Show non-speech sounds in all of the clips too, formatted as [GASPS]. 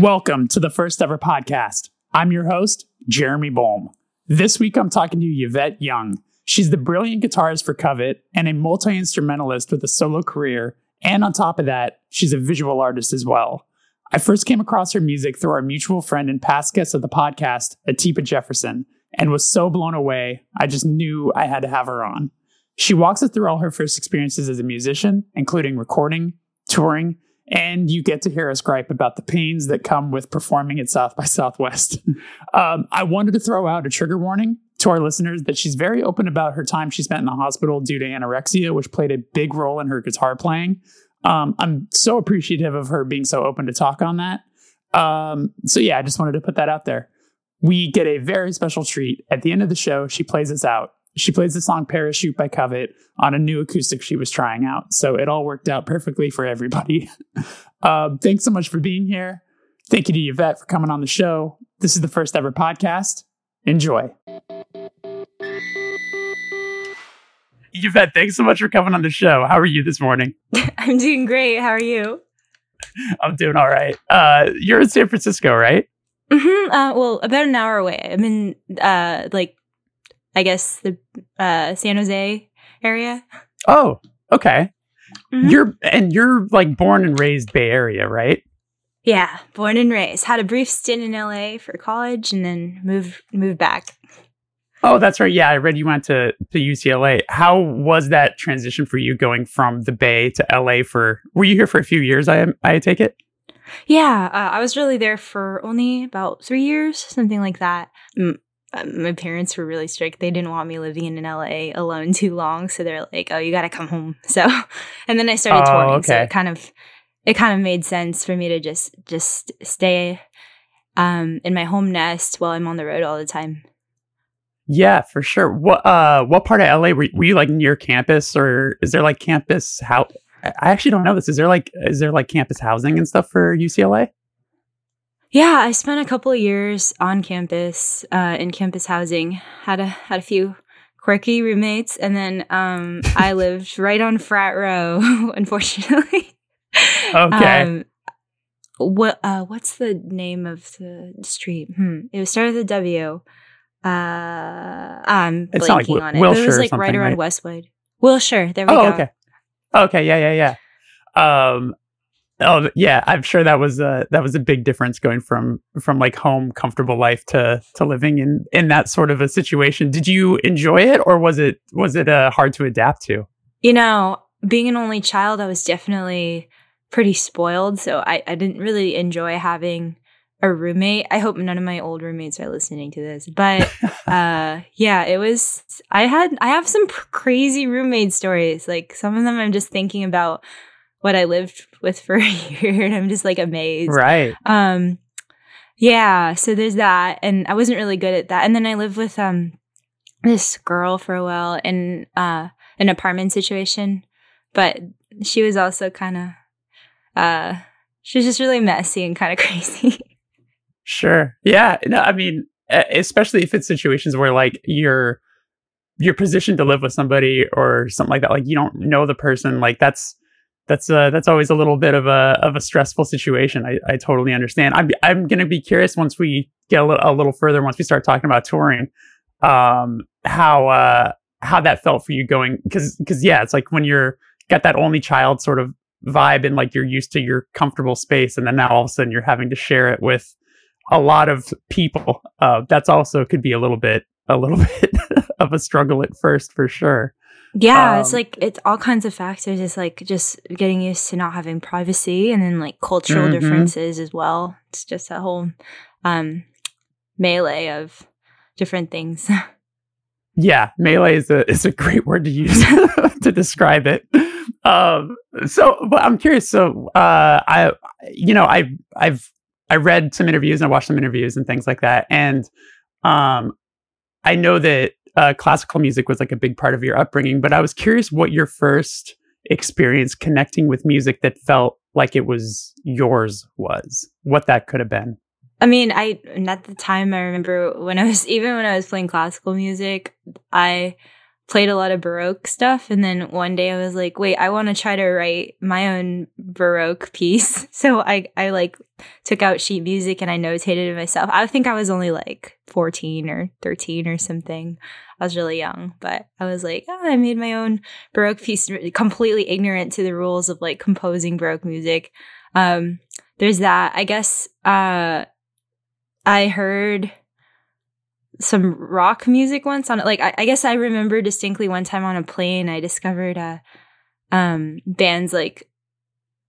Welcome to the first ever podcast. I'm your host, Jeremy Bolm. This week I'm talking to Yvette Young. She's the brilliant guitarist for Covet and a multi instrumentalist with a solo career. And on top of that, she's a visual artist as well. I first came across her music through our mutual friend and past guest of the podcast, Atipa Jefferson, and was so blown away, I just knew I had to have her on. She walks us through all her first experiences as a musician, including recording, touring, and you get to hear us gripe about the pains that come with performing at South by Southwest. [LAUGHS] um, I wanted to throw out a trigger warning to our listeners that she's very open about her time she spent in the hospital due to anorexia, which played a big role in her guitar playing. Um, I'm so appreciative of her being so open to talk on that. Um, so, yeah, I just wanted to put that out there. We get a very special treat. At the end of the show, she plays us out she plays the song Parachute by Covet on a new acoustic she was trying out. So it all worked out perfectly for everybody. [LAUGHS] um, thanks so much for being here. Thank you to Yvette for coming on the show. This is the first ever podcast. Enjoy. Yvette, thanks so much for coming on the show. How are you this morning? [LAUGHS] I'm doing great. How are you? I'm doing all right. Uh, you're in San Francisco, right? Mm-hmm. Uh, well, about an hour away. I'm in uh, like I guess the uh, San Jose area. Oh, okay. Mm-hmm. You're and you're like born and raised Bay Area, right? Yeah, born and raised. Had a brief stint in LA for college and then moved moved back. Oh, that's right. Yeah, I read you went to to UCLA. How was that transition for you going from the Bay to LA for Were you here for a few years? I I take it? Yeah, uh, I was really there for only about 3 years, something like that. Um, my parents were really strict. They didn't want me living in LA alone too long, so they're like, "Oh, you got to come home." [LAUGHS] So, and then I started oh, touring, okay. so it kind of it kind of made sense for me to just just stay um, in my home nest while I'm on the road all the time. Yeah, for sure. What uh, what part of LA were, were you like near campus, or is there like campus? How I actually don't know this. Is there like is there like campus housing and stuff for UCLA? Yeah, I spent a couple of years on campus, uh, in campus housing. Had a had a few quirky roommates, and then um, I [LAUGHS] lived right on Frat Row. [LAUGHS] Unfortunately. Okay. Um, what uh, what's the name of the street? Hmm. It was started with a W. Uh, I'm blanking like on it. Wilshire it was like right around right? Westwood. Wilshire. There we oh, go. Okay. Okay. Yeah. Yeah. Yeah. Um, Oh yeah, I'm sure that was a that was a big difference going from from like home comfortable life to to living in in that sort of a situation. Did you enjoy it or was it was it uh, hard to adapt to? You know, being an only child, I was definitely pretty spoiled, so I I didn't really enjoy having a roommate. I hope none of my old roommates are listening to this, but [LAUGHS] uh yeah, it was I had I have some crazy roommate stories. Like some of them I'm just thinking about what I lived with for [LAUGHS] a year and I'm just like amazed. Right. Um yeah, so there's that and I wasn't really good at that. And then I lived with um this girl for a while in uh an apartment situation, but she was also kind of uh she was just really messy and kind of [LAUGHS] crazy. sure. Yeah, no, I mean especially if it's situations where like you're you're positioned to live with somebody or something like that like you don't know the person like that's that's uh, that's always a little bit of a of a stressful situation. I, I totally understand. I'm I'm going to be curious once we get a little, a little further once we start talking about touring, um, how uh, how that felt for you going because because yeah, it's like when you're got that only child sort of vibe and like you're used to your comfortable space, and then now all of a sudden you're having to share it with a lot of people. Uh, that's also could be a little bit a little [LAUGHS] bit of a struggle at first for sure. Yeah, um, it's like it's all kinds of factors. It's like just getting used to not having privacy and then like cultural mm-hmm. differences as well. It's just a whole um melee of different things. [LAUGHS] yeah, melee is a is a great word to use [LAUGHS] to describe it. Um so but I'm curious so uh I you know i've I've I read some interviews and I watched some interviews and things like that and um I know that uh, classical music was like a big part of your upbringing, but I was curious what your first experience connecting with music that felt like it was yours was, what that could have been. I mean, I at the time I remember when I was [LAUGHS] even when I was playing classical music, I played a lot of Baroque stuff. And then one day I was like, wait, I want to try to write my own Baroque piece. [LAUGHS] So I, I like took out sheet music and I notated it myself. I think I was only like 14 or 13 or something. I was really young, but I was like, oh, I made my own Baroque piece, completely ignorant to the rules of like composing Baroque music. Um, there's that. I guess, uh, I heard some rock music once on it. Like I, I, guess I remember distinctly one time on a plane I discovered uh um bands like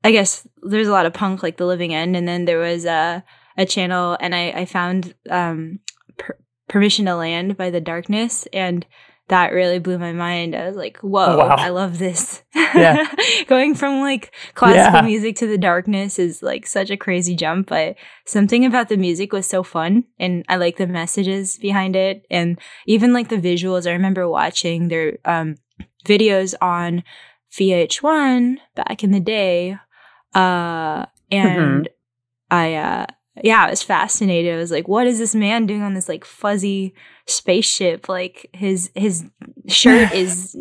I guess there's a lot of punk like The Living End and then there was a a channel and I I found um per- Permission to Land by The Darkness and that really blew my mind. I was like, whoa, wow. I love this. Yeah. [LAUGHS] Going from like classical yeah. music to the darkness is like such a crazy jump, but something about the music was so fun and I like the messages behind it and even like the visuals. I remember watching their um, videos on VH1 back in the day. Uh, and mm-hmm. I, uh, yeah, I was fascinated. I was like, what is this man doing on this like fuzzy spaceship? Like his his shirt [LAUGHS] is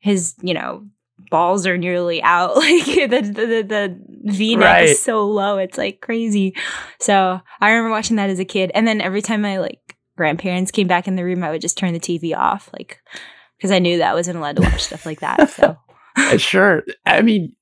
his, you know, balls are nearly out. [LAUGHS] Like the the the, the V neck right. is so low. It's like crazy. So I remember watching that as a kid. And then every time my like grandparents came back in the room, I would just turn the TV off, like because I knew that I wasn't allowed to watch stuff like that. So [LAUGHS] sure. I mean,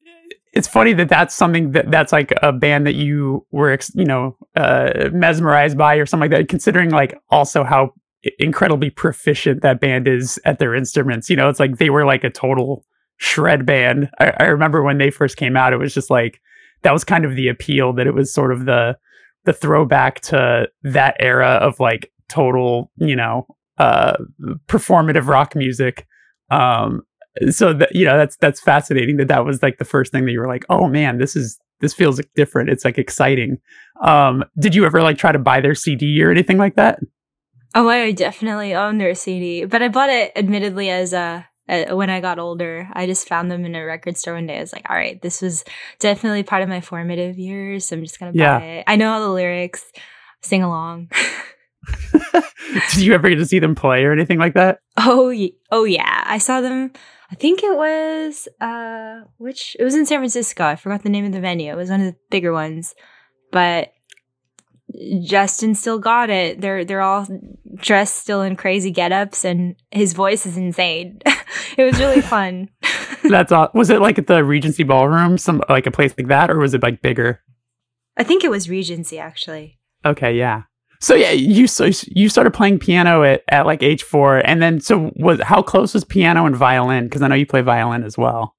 it's funny that that's something that that's like a band that you were you know uh, mesmerized by or something like that considering like also how incredibly proficient that band is at their instruments you know it's like they were like a total shred band. I, I remember when they first came out it was just like that was kind of the appeal that it was sort of the the throwback to that era of like total you know uh performative rock music. Um so that you know that's that's fascinating that that was like the first thing that you were like oh man this is this feels different. It's like exciting. Um did you ever like try to buy their cd or anything like that oh i definitely own their cd but i bought it admittedly as a when I got older, I just found them in a record store one day. I was like, all right, this was definitely part of my formative years. So I'm just going to buy it. I know all the lyrics, sing along. [LAUGHS] [LAUGHS] Did you ever get to see them play or anything like that? Oh, oh yeah. I saw them I think it was uh which it was in San Francisco. I forgot the name of the venue. It was one of the bigger ones. But Justin still got it. They're they're all dressed still in crazy get-ups and his voice is insane. [LAUGHS] it was really [LAUGHS] fun. That's all. Was it like at the Regency Ballroom, some like a place like that or was it like bigger? I think it was Regency actually. Okay, yeah. So yeah, you so you started playing piano at, at like age four, and then so was how close was piano and violin? Because I know you play violin as well.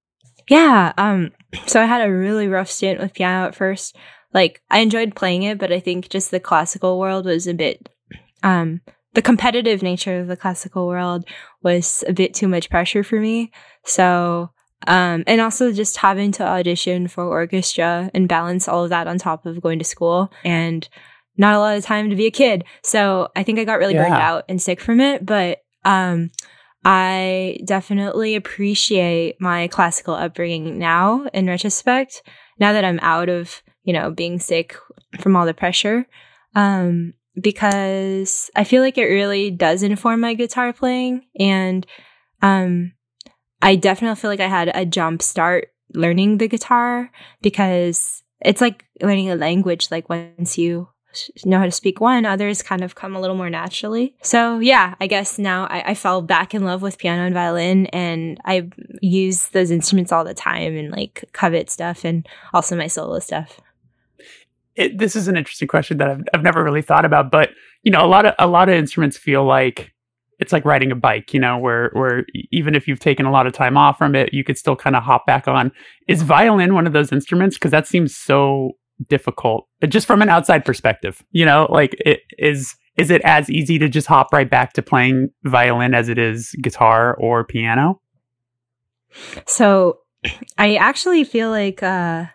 Yeah. Um. [CLEARS THROAT] So I had a really rough stint with piano at first. Like I enjoyed playing it, but I think just the classical world was a bit. Um. The competitive nature of the classical world was a bit too much pressure for me. So um, and also just having to audition for orchestra and balance all of that on top of going to school. And not a lot of time to be a kid. So I think I got really yeah. burned out and sick from it. But um, I definitely appreciate my classical upbringing now in retrospect, now that I'm out of, you know, being sick from all the pressure. Um, because I feel like it really does inform my guitar playing. And um, I definitely feel like I had a jump start learning the guitar because it's like learning a language. Like once you know how to speak one, others kind of come a little more naturally. So yeah, I guess now I, I fell back in love with piano and violin and I use those instruments all the time and like covet stuff and also my solo stuff. It, this is an interesting question that I've, I've never really thought about, but you know, a lot of a lot of instruments feel like it's like riding a bike, you know, where where even if you've taken a lot of time off from it, you could still kind of hop back on. Is violin one of those instruments? Because that seems so difficult just from an outside perspective you know like it is is it as easy to just hop right back to playing violin as it is guitar or piano so i actually feel like uh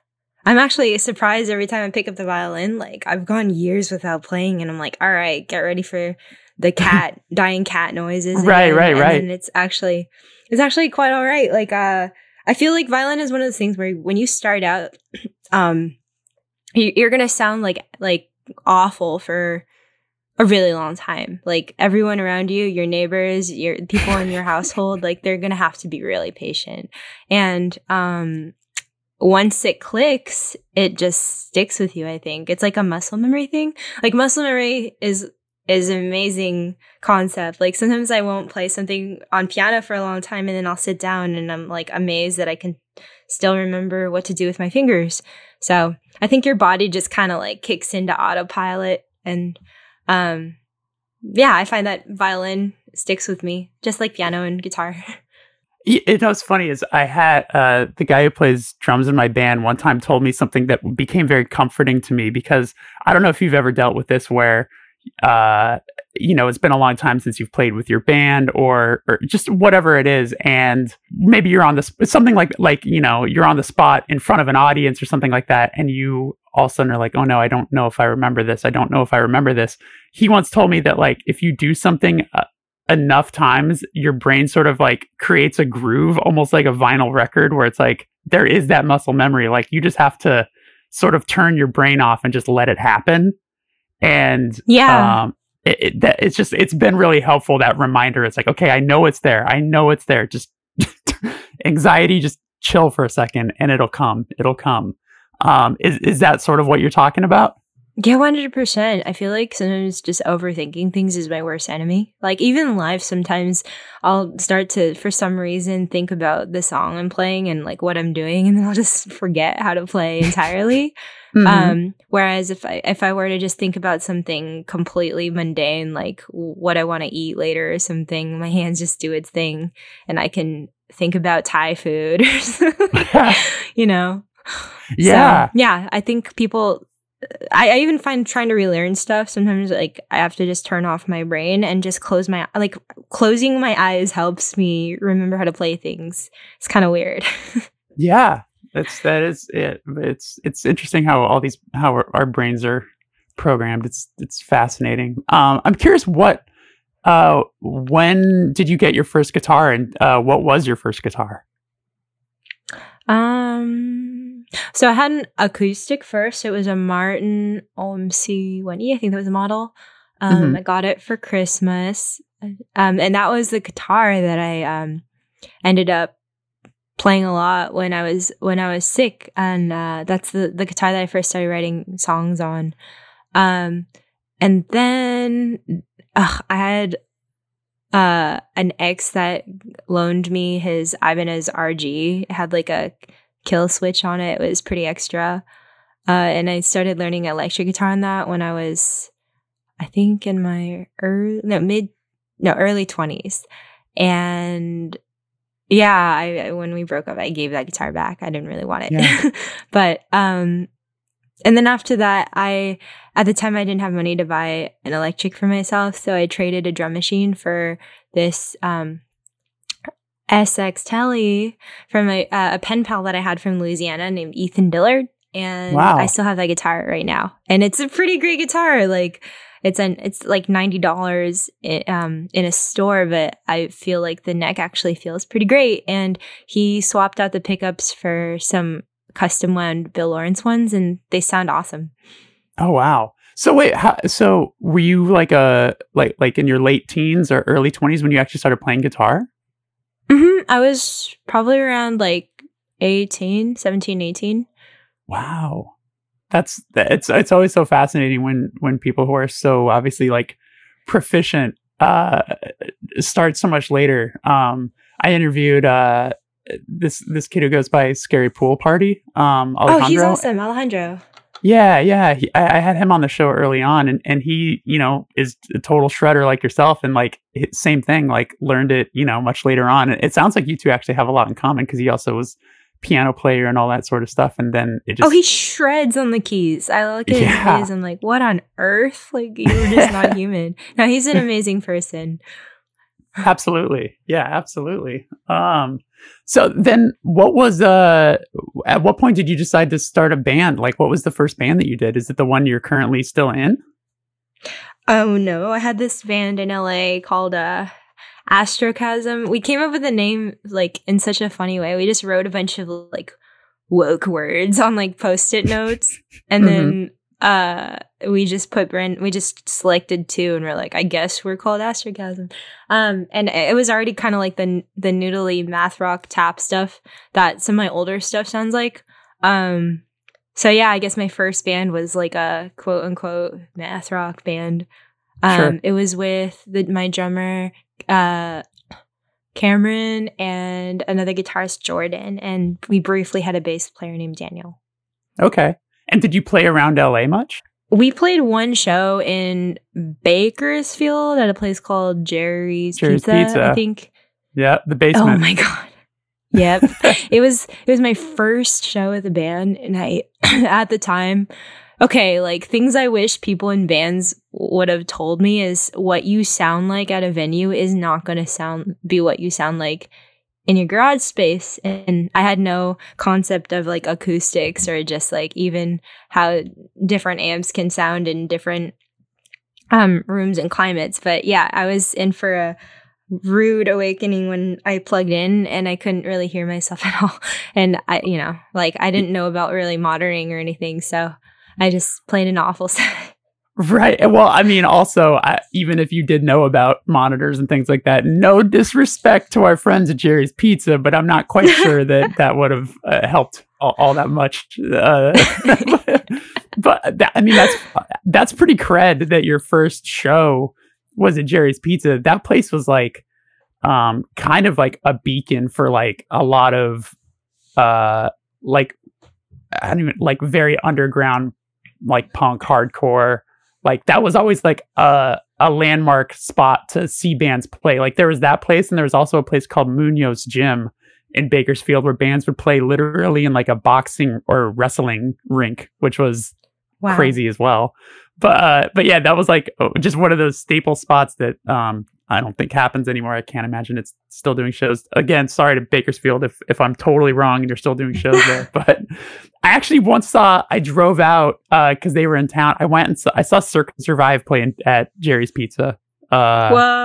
i'm actually surprised every time i pick up the violin like i've gone years without playing and i'm like all right get ready for the [LAUGHS] cat dying cat noises right right right and it's actually it's actually quite all right like uh i feel like violin is one of those things where when you start out [CLEARS THROAT] um you're gonna sound like like awful for a really long time. Like everyone around you, your neighbors, your people in your [LAUGHS] household, like they're going to have to be really patient. And um once it clicks, it just sticks with you, I think. It's like a muscle memory thing. Like muscle memory is is an amazing concept. Like sometimes I won't play something on piano for a long time and then I'll sit down and I'm like amazed that I can still remember what to do with my fingers. So I think your body just kind of like kicks into autopilot and um yeah, I find that violin sticks with me, just like piano and guitar. [LAUGHS] You know what's funny is I had uh, the guy who plays drums in my band one time told me something that became very comforting to me because I don't know if you've ever dealt with this where uh, you know, it's been a long time since you've played with your band or, or just whatever it is. And maybe you're on this, something like, like, you know, you're on the spot in front of an audience or something like that. And you all of a sudden are like, oh no, I don't know if I remember this. I don't know if I remember this. He once told me that like, if you do something uh, enough times, your brain sort of like creates a groove, almost like a vinyl record where it's like, there is that muscle memory. Like you just have to sort of turn your brain off and just let it happen. And yeah. um, it, it, that, it's just it's been really helpful that reminder. It's like okay i know it's there. I know it's there. Just [LAUGHS] anxiety just chill for a second and it'll come. It'll come. Um, is, is that sort of what you're talking about yeah, 100%. I feel like sometimes just overthinking things is my worst enemy. Like, even live, sometimes I'll start to, for some reason, think about the song I'm playing and like what I'm doing, and then I'll [LAUGHS] just forget how to play entirely. [LAUGHS] mm-hmm. um, whereas if I, if I were to just think about something completely mundane, like what I want to eat later or something, my hands just do its thing and I can think about Thai food, [LAUGHS] you know? Yeah. So, yeah. I think people I, I, even find trying to relearn stuff sometimes like I have to just turn off my brain and just close my like closing my eyes helps me remember how to play things. It's kind of weird. [LAUGHS] yeah, that's that is it. It's it's interesting how all these how our, our brains are programmed. It's it's fascinating. Um, I'm curious what uh when did you get your first guitar and uh what was your first guitar? Um so I had an acoustic first. It was a Martin OMC 1E. I think that was a model. Um, mm-hmm. I got it for Christmas. Um, and that was the guitar that I um, ended up playing a lot when I was when I was sick, and uh, that's the the guitar that I first started writing songs on. Um, and then ugh, I had uh, an ex that loaned me his Ibanez RG. It had like a kill switch on it. It was pretty extra. Uh, and I started learning electric guitar on that when I was, I think, in my early, no, mid, no, early 20s. And yeah, I, when we broke up, I gave that guitar back. I didn't really want it. Yeah. [LAUGHS] but, um, and then after that, I, at the time, I didn't have money to buy an electric for myself. So I traded a drum machine for this, um, SX Telly from a, uh, a pen pal that I had from Louisiana named Ethan Dillard. And wow. I still have that guitar right now. And it's a pretty great guitar. Like, it's an it's like ninety dollars um, in a store, but I feel like the neck actually feels pretty great. And he swapped out the pickups for some custom wound Bill Lawrence ones, and they sound awesome. Oh wow! So wait, how, so were you like a like like in your late teens or early twenties when you actually started playing guitar? Mm-hmm. I was probably around like 18, 17, 18. Wow. That's it's it's always so fascinating when when people who are so obviously like proficient uh start so much later. Um I interviewed uh this this kid who goes by Scary Pool Party. Um Alejandro. Oh, he's awesome, Alejandro. Yeah, yeah. He, I, I, had him on the show early on, and, and he, you know, is a total shredder like yourself, and like same thing, like learned it, you know, much later on. And it sounds like you two actually have a lot in common because he also was piano player and all that sort of stuff. And then it just oh, he shreds on the keys. I look at yeah. his, I'm like, what on earth? Like you were just not [LAUGHS] human. Now he's an amazing person. absolutely, yeah, absolutely. Um, so then what was uh at what point did you decide to start a band? Like what was the first band that you did? Is it the one you're currently still in? Oh no, I had this band in LA called uh Astrochasm. We came up with the name like in such a funny way. We just wrote a bunch of like woke words on like post-it notes and mm-hmm. then uh we just put brand we just selected two and we're like i guess we're called astrochasm um and it was already kind of like the the noodly math rock tap stuff that some of my older stuff sounds like um so yeah i guess my first band was like a quote unquote math rock band um Sure. it was with the my drummer uh cameron and another guitarist jordan and we briefly had a bass player named daniel Okay. And did you play around LA much? We played one show in Bakersfield at a place called Jerry's, Jerry's Pizza, Pizza. I think. Yeah, the basement. Oh my god. Yep. it was it was my first show with a band and I [CLEARS THROAT] at the time okay, like things I wish people in bands would have told me is what you sound like at a venue is not going to sound be what you sound like in your garage space and I had no concept of like acoustics or just like even how different amps can sound in different um rooms and climates. But yeah I was in for a rude awakening when I plugged in and I couldn't really hear myself [LAUGHS] at all. And I you know like I didn't know about really monitoring or anything so I just played an awful [LAUGHS] set Right. Well, I mean, also, I, even if you did know about monitors and things like that, no disrespect to our friends at Jerry's Pizza, but I'm not quite sure [LAUGHS] that that would have uh, helped all, all that much. Uh, [LAUGHS] but that, I mean, that's that's pretty cred that your first show was at Jerry's Pizza. That place was like, um, kind of like a beacon for like a lot of, uh, like I don't even like very underground, like punk hardcore like that was always like a a landmark spot to see bands play. Like there was that place, and there was also a place called Munoz Gym in Bakersfield where bands would play literally in like a boxing or wrestling rink, which was wow crazy as well. But uh, but yeah, that was like just one of those staple spots that um, I don't think happens anymore. I can't imagine it's still doing shows. Again, sorry to Bakersfield if if I'm totally wrong and you're still doing shows [LAUGHS] there. But I actually once saw I drove out because they were in town. I went and saw, I saw Circa Survive playing at Jerry's Pizza. Uh, Whoa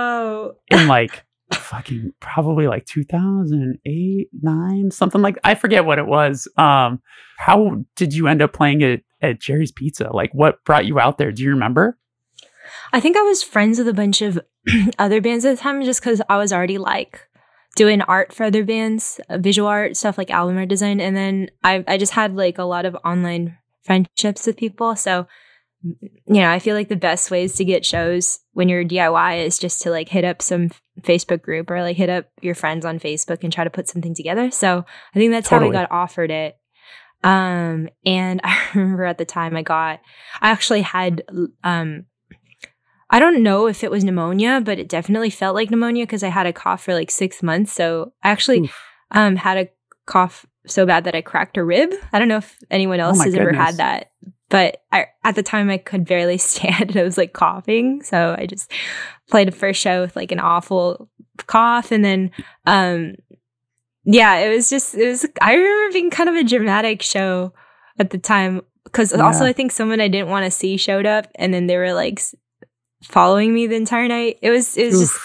in like fucking probably like 2008 9 something like i forget what it was um how did you end up playing it at jerry's pizza like what brought you out there do you remember I think I was friends with a bunch of [CLEARS THROAT] other bands at the time just because I was already like doing art for other bands, uh, visual art, stuff like album art design. And then I, I just had like a lot of online friendships with people. So, you know, I feel like the best ways to get shows when you're DIY is just to like hit up some Facebook group or like hit up your friends on Facebook and try to put something together. So I think that's Totally. how I got offered it. Um, and [LAUGHS] I remember at the time I got, I actually had, um, I don't know if it was pneumonia, but it definitely felt like pneumonia because I had a cough for like six months. So I actually um, had a cough so bad that I cracked a rib. I don't know if anyone else Oh has ever had that, but I, at the time I could barely [LAUGHS] stand. And I was like coughing, so I just played the first show with like an awful cough, and then um, yeah, it was just it was. I remember being kind of a dramatic show at the time because also I think someone I didn't want to see showed up, and then they were like following me the entire night. It was it was just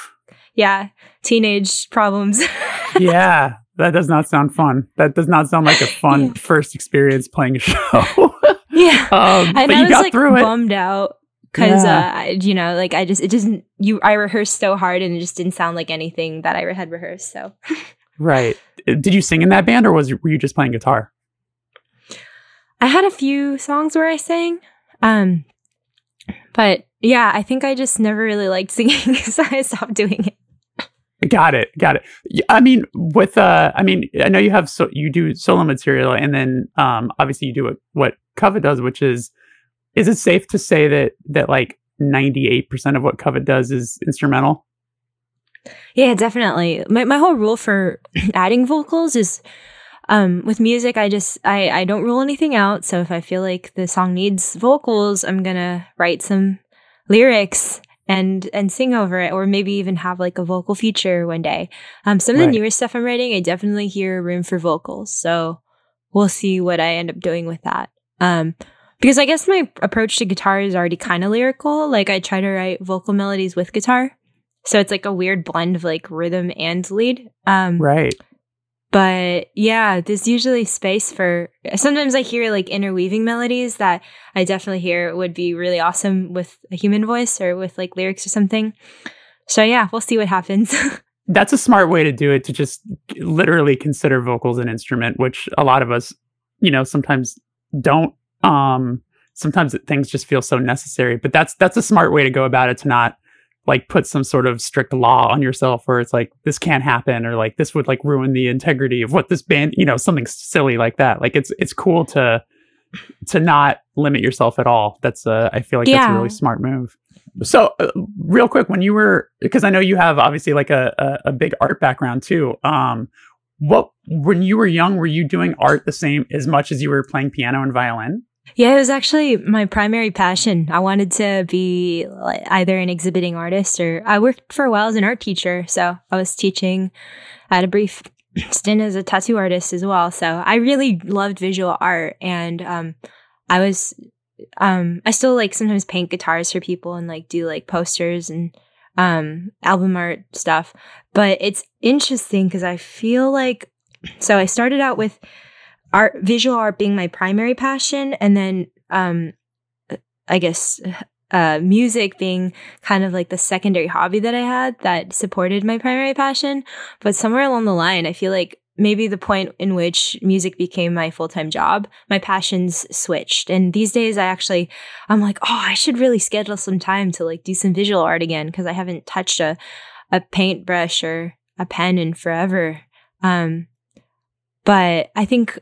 yeah, teenage problems. [LAUGHS] yeah that does not sound fun that does not sound like a fun Yeah. first experience playing a show [LAUGHS] yeah. um, and but I you was got like through it bummed out because Yeah. uh, I- you know, like I just it doesn't you I rehearsed so hard and it just didn't sound like anything that I had rehearsed. So [LAUGHS] right did you sing in that band or was were you just playing guitar I had a few songs where I sang, um, but yeah, I think I just never really liked singing, [LAUGHS] so I stopped doing it. Got it. Got it. I mean, with uh, I mean, I know you have so you do solo material, and then um, obviously you do what what Covet does, which is, is it safe to say that that like ninety eight percent of what Covet does is instrumental? Yeah, definitely. My my whole rule for [LAUGHS] adding vocals is um with music I just I I don't rule anything out. So if I feel like the song needs vocals, I'm going to write some lyrics and and sing over it or maybe even have like a vocal feature one day. Um some of the Right. newer stuff I'm writing, I definitely hear room for vocals. So we'll see what I end up doing with that. Um because I guess my approach to guitar is already kind of lyrical. Like I try to write vocal melodies with guitar. So it's like a weird blend of like rhythm and lead. Um, Right. But yeah, there's usually space for. Sometimes I hear like interweaving melodies that I definitely hear would be really awesome with a human voice or with like lyrics or something. So yeah, we'll see what happens. [LAUGHS] That's a smart way to do it to just literally consider vocals an instrument, which a lot of us, you know, sometimes don't. Um, sometimes things just feel so necessary, but that's that's a smart way to go about it to not like put some sort of strict law on yourself where it's like this can't happen or like this would like ruin the integrity of what this band you know something silly like that. Like it's it's cool to to not limit yourself at all. That's uh i feel like yeah. that's a really smart move. So uh, real quick when you were because i know you have obviously like a, a, a big art background too um what when you were young were you doing art the same as much as you were playing piano and violin yeah, it was actually my primary passion. I wanted to be either an exhibiting artist or I worked for a while as an art teacher. So I was teaching. I had a brief stint as a tattoo artist as well. So I really loved visual art. And um, I was, um, I still like sometimes paint guitars for people and like do like posters and um, album art stuff. But it's interesting because I feel like, so I started out with art visual art being my primary passion and then um i guess uh music being kind of like the secondary hobby that i had that supported my primary passion. But somewhere along the line i feel like maybe the point in which music became my full-time job my passions switched. And these days i actually i'm like oh i should really schedule some time to like do some visual art again because i haven't touched a a paintbrush or a pen in forever. Um but i think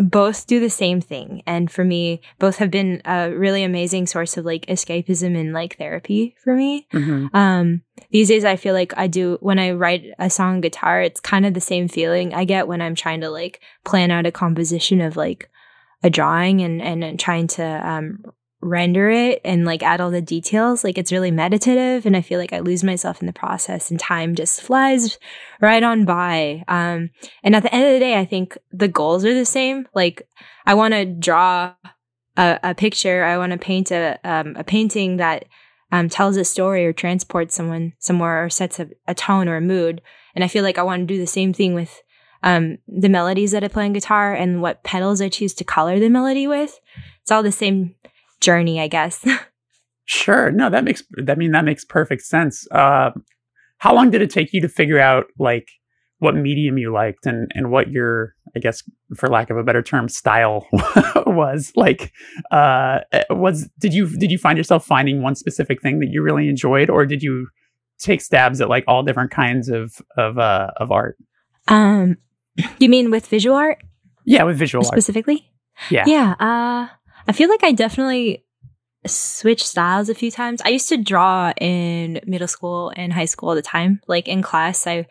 both do the same thing. And for me, both have been a really amazing source of like escapism and like therapy for me. Mm-hmm. Um, these days, I feel like I do when I write a song on guitar, it's kind of the same feeling I get when I'm trying to like plan out a composition of like a drawing and, and, and trying to um, render it and like add all the details like it's really meditative and i feel like i lose myself in the process and time just flies right on by. Um and at the end of the day i think the goals are the same. Like i want to draw a, a, picture i want to paint a um, a painting that um, tells a story or transports someone somewhere or sets a, a tone or a mood. And i feel like i want to do the same thing with um, the melodies that i play on guitar and what pedals i choose to color the melody with. It's all the same journey, I guess. [LAUGHS] sure. No, that makes I mean that makes perfect sense. Uh, how long did it take you to figure out like what medium you liked and and what your I guess for lack of a better term style [LAUGHS] was like uh was did you did you find yourself finding one specific thing that you really enjoyed or did you take stabs at like all different kinds of of uh of art um you mean with visual art yeah with visual specifically art. Specifically. Yeah yeah uh I feel like I definitely switched styles a few times. I used to draw in middle school and high school all the time. Like in class, I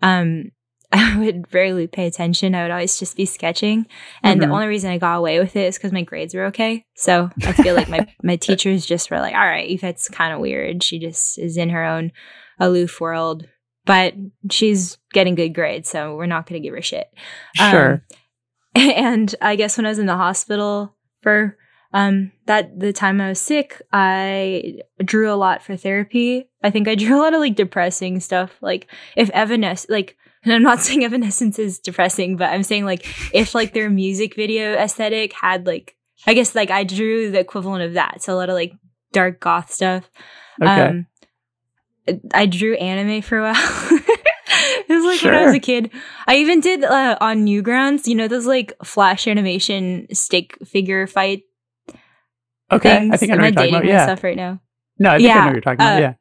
um [LAUGHS] I would rarely pay attention. I would always just be sketching. And mm-hmm. the only reason I got away with it is because my grades were okay. So I feel like my, [LAUGHS] my teachers just were like, all right, Yvette's kind of weird. She just is in her own aloof world. But she's getting good grades, so we're not going to give her shit. Sure. Um, [LAUGHS] and I guess when I was in the hospital, for um, that the time I was sick, I drew a lot for therapy. I think I drew a lot of like depressing stuff. Like if Evanescence, like, and I'm not [LAUGHS] saying Evanescence is depressing, but I'm saying like if like their music video aesthetic had like, I guess like I drew the equivalent of that. So a lot of like dark goth stuff. Okay. Um, I drew anime for a while. [LAUGHS] [LAUGHS] it was like sure. when I was a kid. I even did uh, on Newgrounds, you know, those like flash animation stick figure fight. Okay, things. I think I know what you're talking about. Yeah, myself right now. No, I think yeah. I know what you're talking about. Uh, yeah,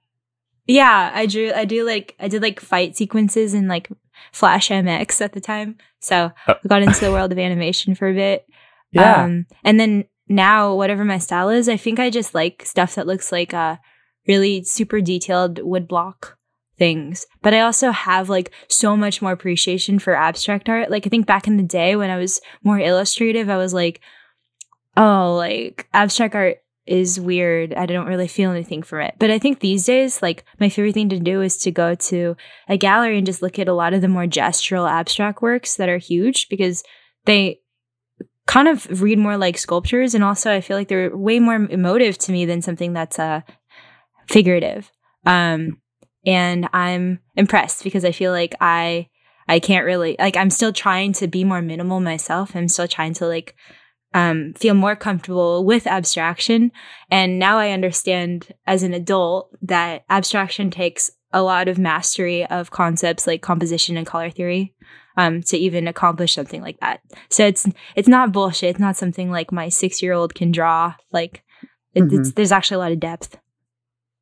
yeah. I drew. I do like. I did like fight sequences in like Flash MX at the time. So oh. I got into the world of animation for a bit. [LAUGHS] Yeah, um, and then now whatever my style is, I think I just like stuff that looks like a really super detailed wood block things. But I also have like so much more appreciation for abstract art. Like I think back in the day when I was more illustrative, I was like, oh, like abstract art is weird. I don't really feel anything from it. But I think these days, like my favorite thing to do is to go to a gallery and just look at a lot of the more gestural abstract works that are huge because they kind of read more like sculptures and also I feel like they're way more emotive to me than something that's uh figurative. Um and I'm impressed because I feel like I I can't really like I'm still trying to be more minimal myself. I'm still trying to like um, feel more comfortable with abstraction. And now I understand as an adult that abstraction takes a lot of mastery of concepts like composition and color theory um, to even accomplish something like that. So it's it's not bullshit. It's not something like my six year old can draw. Like it, mm-hmm. there's actually a lot of depth.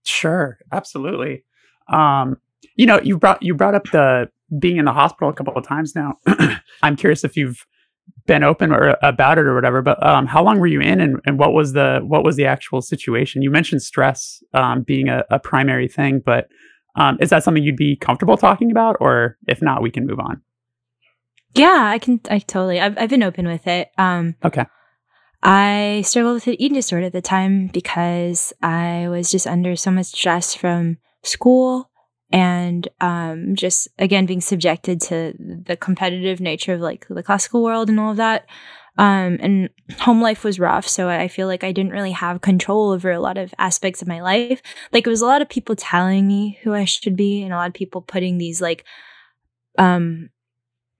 Sure, absolutely. Um, you know, you brought you brought up the being in the hospital a couple of times now. [CLEARS THROAT] I'm curious if you've been open or about it or whatever. But um, how long were you in, and, and what was the what was the actual situation? You mentioned stress um, being a, a, primary thing, but um, is that something you'd be comfortable talking about, or if not, we can move on. Yeah, I can. I totally. I've, I've been open with it. Um, okay. I struggled with an eating disorder at the time because I was just under so much stress from school and um, just again being subjected to the competitive nature of like the classical world and all of that. Um, and home life was rough so i feel like i didn't really have control over a lot of aspects of my life. Like it was a lot of people telling me who i should be and a lot of people putting these like um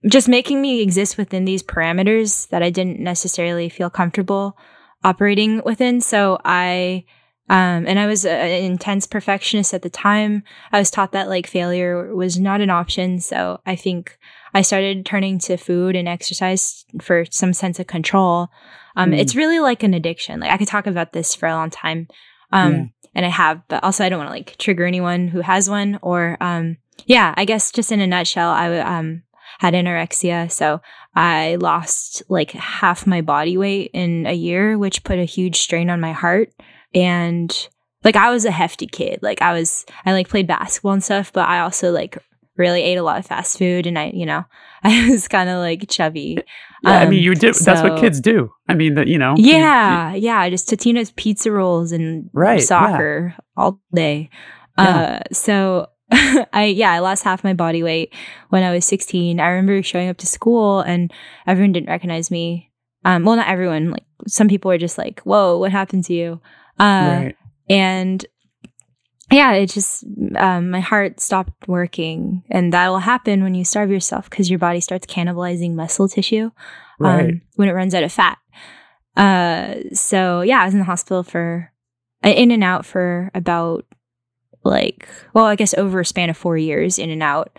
just making me exist within these parameters that i didn't necessarily feel comfortable operating within. So i um, and I was an intense perfectionist at the time. I was taught that like failure was not an option. So I think I started turning to food and exercise for some sense of control. Um, mm. It's really like an addiction. Like I could talk about this for a long time. Um, yeah. and I have, but also I don't want to like trigger anyone who has one or, um, yeah, I guess just in a nutshell, I, um, had anorexia. So I lost like half my body weight in a year, which put a huge strain on my heart and like I was a hefty kid. Like I was I like played basketball and stuff, but I also like really ate a lot of fast food and I, you know, [LAUGHS] I was kind of like chubby. Yeah, um, I mean, you do. So, that's what kids do. I mean, that you know. Yeah, you, you, yeah. Just Totino's pizza rolls and right, soccer yeah. all day. Yeah. Uh, so [LAUGHS] I yeah, I lost half my body weight when I was 16. I remember showing up to school and everyone didn't recognize me. Um, well, not everyone. Like some people were just like, "Whoa, what happened to you?" Uh, right. And yeah, it just, um, my heart stopped working. And that will happen when you starve yourself because your body starts cannibalizing muscle tissue um, right. when it runs out of fat. Uh, so yeah, I was in the hospital for, uh, in and out for about like, well, I guess over a span of four years, in and out.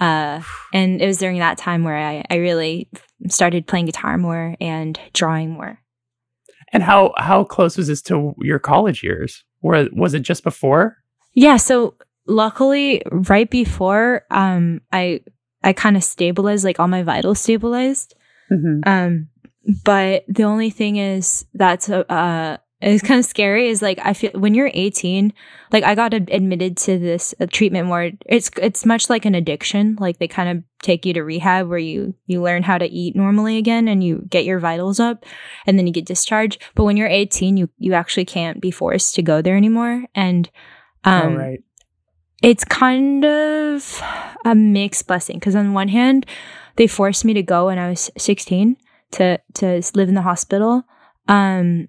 Uh, and it was during that time where I, I really started playing guitar more and drawing more. And how how close was this to your college years? Or was it just before? Yeah, so luckily right before um I I kind of stabilized like all my vitals stabilized. Mm-hmm. Um but the only thing is that's a uh it's kind of scary is like I feel when you're 18, like I got admitted to this uh, treatment ward. It's it's much like an addiction. Like they kind of take you to rehab where you you learn how to eat normally again and you get your vitals up and then you get discharged. But when you're 18, you you actually can't be forced to go there anymore. And um, right. it's kind of a mixed blessing because on one hand, they forced me to go when I was 16 to to live in the hospital. Um,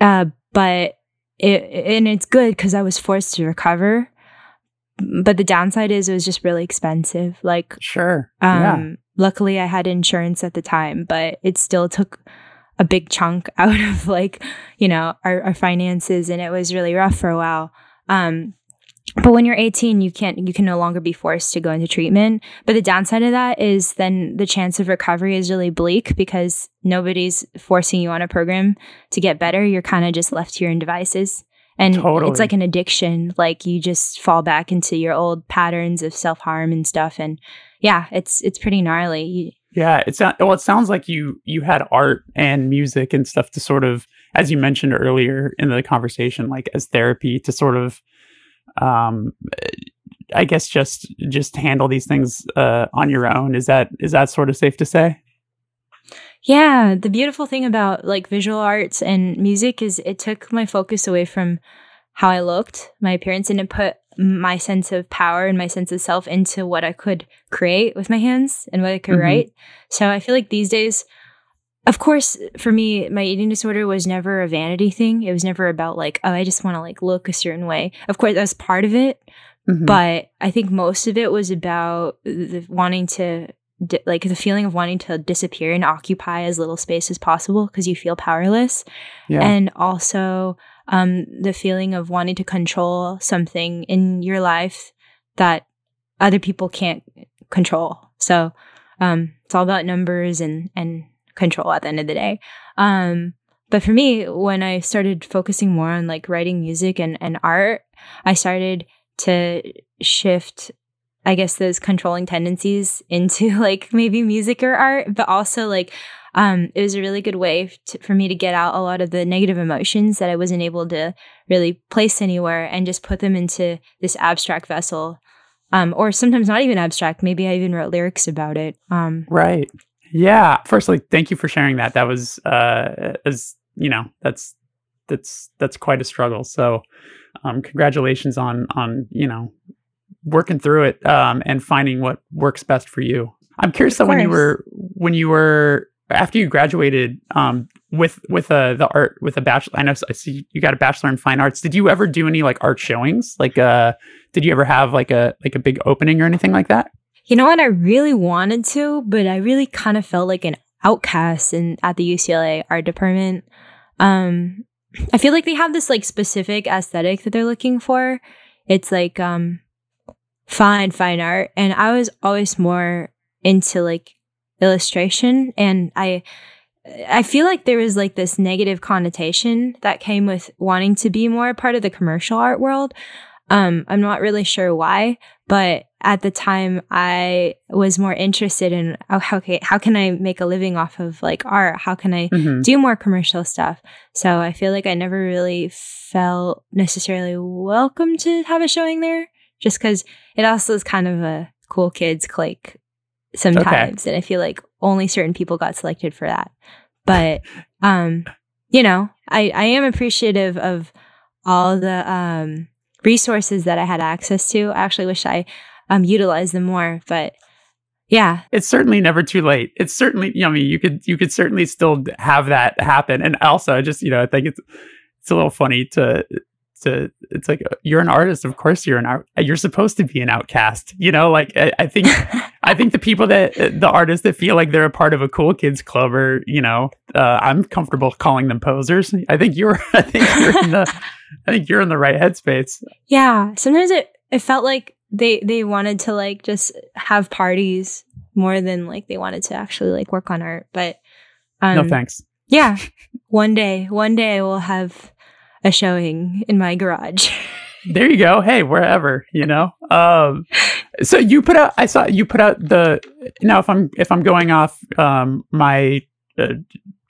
uh, but it, and it's good because I was forced to recover. But the downside is it was just really expensive. Like, sure. Um, yeah. Luckily, I had insurance at the time, but it still took a big chunk [LAUGHS] out of like, you know, our, our finances, and it was really rough for a while. Um, but when you're 18 you can't you can no longer be forced to go into treatment. But the downside of that is then the chance of recovery is really bleak because nobody's forcing you on a program to get better. You're kind of just left to your own devices. And totally. it's like an addiction. Like you just fall back into your old patterns of self-harm and stuff. And yeah it's it's pretty gnarly. You, yeah it's not, well it sounds like you you had art and music and stuff to sort of as you mentioned earlier in the conversation like as therapy to sort of um, I guess just just handle these things uh, on your own. Is that is that sort of safe to say? Yeah, the beautiful thing about like visual arts and music is it took my focus away from how I looked, my appearance, and it put my sense of power and my sense of self into what I could create with my hands and what I could mm-hmm. write. So I feel like these days of course, for me, my eating disorder was never a vanity thing. It was never about like, oh, I just want to like look a certain way. Of course, that was part of it, Mm-hmm. But I think most of it was about the, wanting to, di- like, the feeling of wanting to disappear and occupy as little space as possible because you feel powerless. Yeah. And also um, the feeling of wanting to control something in your life that other people can't control. So um, it's all about numbers and, and control at the end of the day. Um, but for me, when I started focusing more on like writing music and, and art, I started to shift I guess those controlling tendencies [LAUGHS] into like maybe music or art, but also like um, it was a really good way to, for me to get out a lot of the negative emotions that I wasn't able to really place anywhere and just put them into this abstract vessel. Um, or sometimes not even abstract. Maybe I even wrote lyrics about it. Um, right. Yeah. Firstly, thank you for sharing that. That was, uh, as you know, that's that's that's quite a struggle. So, um, congratulations on on you know working through it um, and finding what works best for you. I'm curious though when you were when you were after you graduated um, with with uh, the art with a bachelor. I know I see you got a bachelor in fine arts. Did you ever do any like art showings? Like, uh, did you ever have like a like a big opening or anything like that? You know what? I really wanted to, but I really kind of felt like an outcast in at the UCLA art department. Um, I feel like they have this like specific aesthetic that they're looking for. It's like um fine fine art and I was always more into like illustration and I I feel like there was like this negative connotation that came with wanting to be more a part of the commercial art world. Um, I'm not really sure why, but at the time I was more interested in oh, how okay, how can I make a living off of like art? How can I mm-hmm. do more commercial stuff? So I feel like I never really felt necessarily welcome to have a showing there, just because it also is kind of a cool kids clique sometimes, okay. and I feel like only certain people got selected for that. But um, you know, I I am appreciative of all the um resources that I had access to. I actually wish I um, utilized them more, but yeah, it's certainly never too late. It's certainly, you know, I mean, you could you could certainly still have that happen. And also, I just you know, I think it's it's a little funny to to it's like you're an artist of course you're an art you're supposed to be an outcast you know like i, I think [LAUGHS] i think the people that the artists that feel like they're a part of a cool kids club are you know uh, i'm comfortable calling them posers i think you're [LAUGHS] i think you're in the I think you're in the right headspace. [LAUGHS] Yeah. Sometimes it, it felt like they they wanted to like just have parties more than like they wanted to actually like work on art. But um, no thanks. Yeah. one day, one day I will have a showing in my garage. [LAUGHS] there you go. Hey, wherever, you know. Um so you put out I saw you put out the now if I'm if I'm going off um my uh,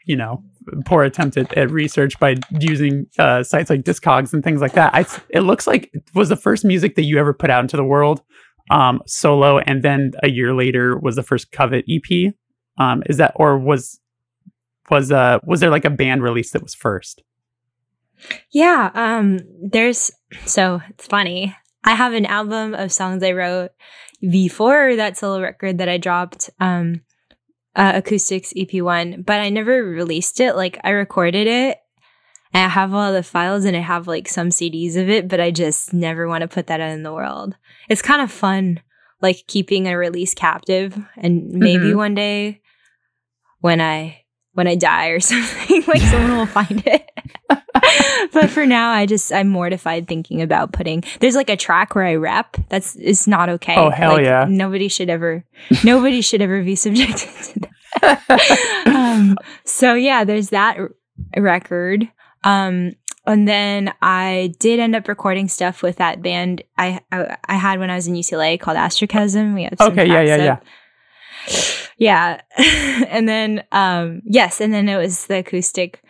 you know poor attempt at, at research by using uh, sites like Discogs and things like that. I, it looks like it was the first music that you ever put out into the world um, solo, and then a year later was the first Covet EP. Um, is that or was was uh was there like a band release that was first? Yeah, um, there's so it's funny. I have an album of songs I wrote before that solo record that I dropped. Um, uh, acoustics EP1, but I never released it. Like I recorded it and I have all the files and I have like some CDs of it, but I just never want to put that out in the world. It's kind of fun, like keeping a release captive and maybe mm-hmm. one day when I when I die or [LAUGHS] something, like someone will find it. [LAUGHS] but for now, I just I'm mortified thinking about putting. There's like a track where I rap. That's it's not okay. Oh hell like, yeah! Nobody should ever, nobody should ever be subjected to that. [LAUGHS] um, so yeah, there's that r- record. Um, and then I did end up recording stuff with that band I I, I had when I was in UCLA called Astrochasm. We have okay, yeah, yeah, yeah yeah. [LAUGHS] and then, um, yes. And then it was the acoustic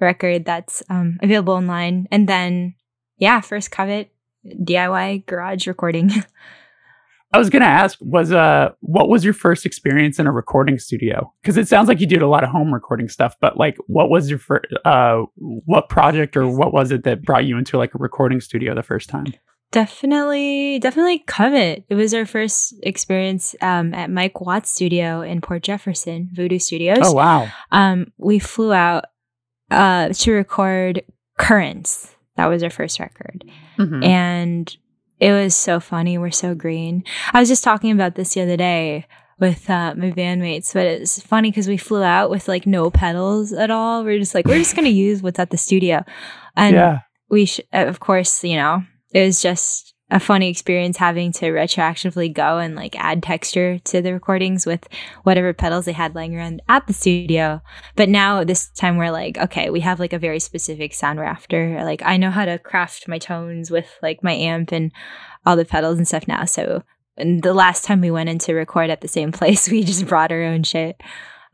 record that's, um, available online. And then, yeah, first covet DIY garage recording. [LAUGHS] I was gonna ask, was uh, what was your first experience in a recording studio? Because it sounds like you did a lot of home recording stuff, but like, what was your first, uh, what project or what was it that brought you into like a recording studio the first time? Definitely, definitely Covet. It was our first experience um, at Mike Watts' studio in Port Jefferson, VuDu Studios. Oh wow! Um, we flew out uh, to record Currents. That was our first record, mm-hmm. and it was so funny. We're so green. I was just talking about this the other day with uh, my bandmates, but it's funny because we flew out with like no pedals at all. We're just like, we're just going [LAUGHS] to use what's at the studio. And Yeah. we, sh- of course, you know, it was just a funny experience having to retroactively go and like add texture to the recordings with whatever pedals they had laying around at the studio. But now this time we're like, okay, we have like a very specific sound rafter. Like I know how to craft my tones with like my amp and all the pedals and stuff now. So and the last time we went in to record at the same [LAUGHS] place, we just brought our own shit.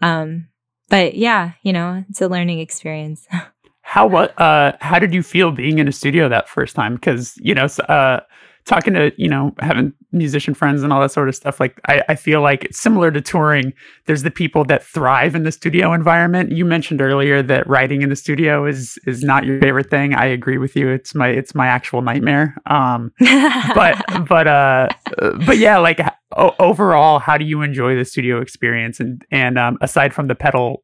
Um, but yeah, you know, it's a learning experience. [LAUGHS] How what uh how did you feel being in a studio that first time? Because you know, uh, talking to you know having musician friends and all that sort of stuff. Like I, I feel like it's similar to touring. There's the people that thrive in the studio environment. You mentioned earlier that writing in the studio is is not your favorite thing. I agree with you. It's my it's my actual nightmare. Um, but [LAUGHS] but uh but yeah like o- overall how do you enjoy the studio experience and and um aside from the pedal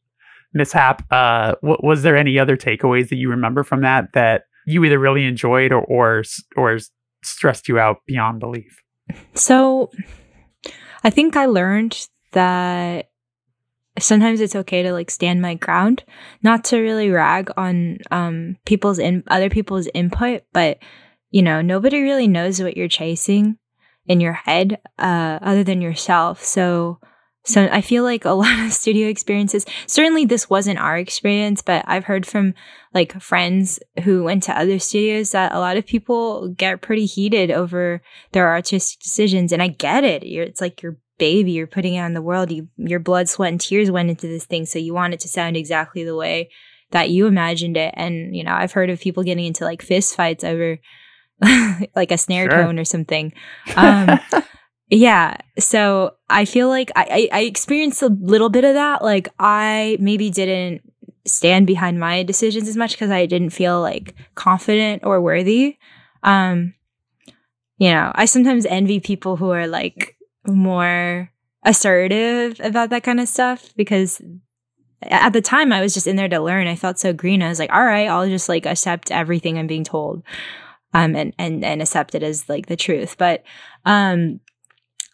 mishap uh w- was there any other takeaways that you remember from that that you either really enjoyed or or or stressed you out beyond belief So I think I learned that sometimes it's okay to like stand my ground, not to really rag on um people's in other people's input, but you know, nobody really knows what you're chasing in your head uh other than yourself. So so I feel like a [LAUGHS] lot of studio experiences, certainly this wasn't our experience, but I've heard from like friends who went to other studios that a lot of people get pretty heated over their artistic decisions and i get it. You're, it's like your baby you're putting it on the world. You, your blood sweat and tears went into this thing so you want it to sound exactly the way that you imagined it. And you know i've heard of people getting into like fist fights over [LAUGHS] like a snare Sure. tone or something. Um [LAUGHS] yeah. So i feel like I, I i experienced a little bit of that. Like i maybe didn't stand behind my decisions as much because i didn't feel like confident or worthy. Um you know i sometimes envy people who are like more assertive about that kind of stuff because at the time i was just in there to learn. I felt so green. I was like all right i'll just like accept everything i'm being told um and and and accept it as like the truth. But um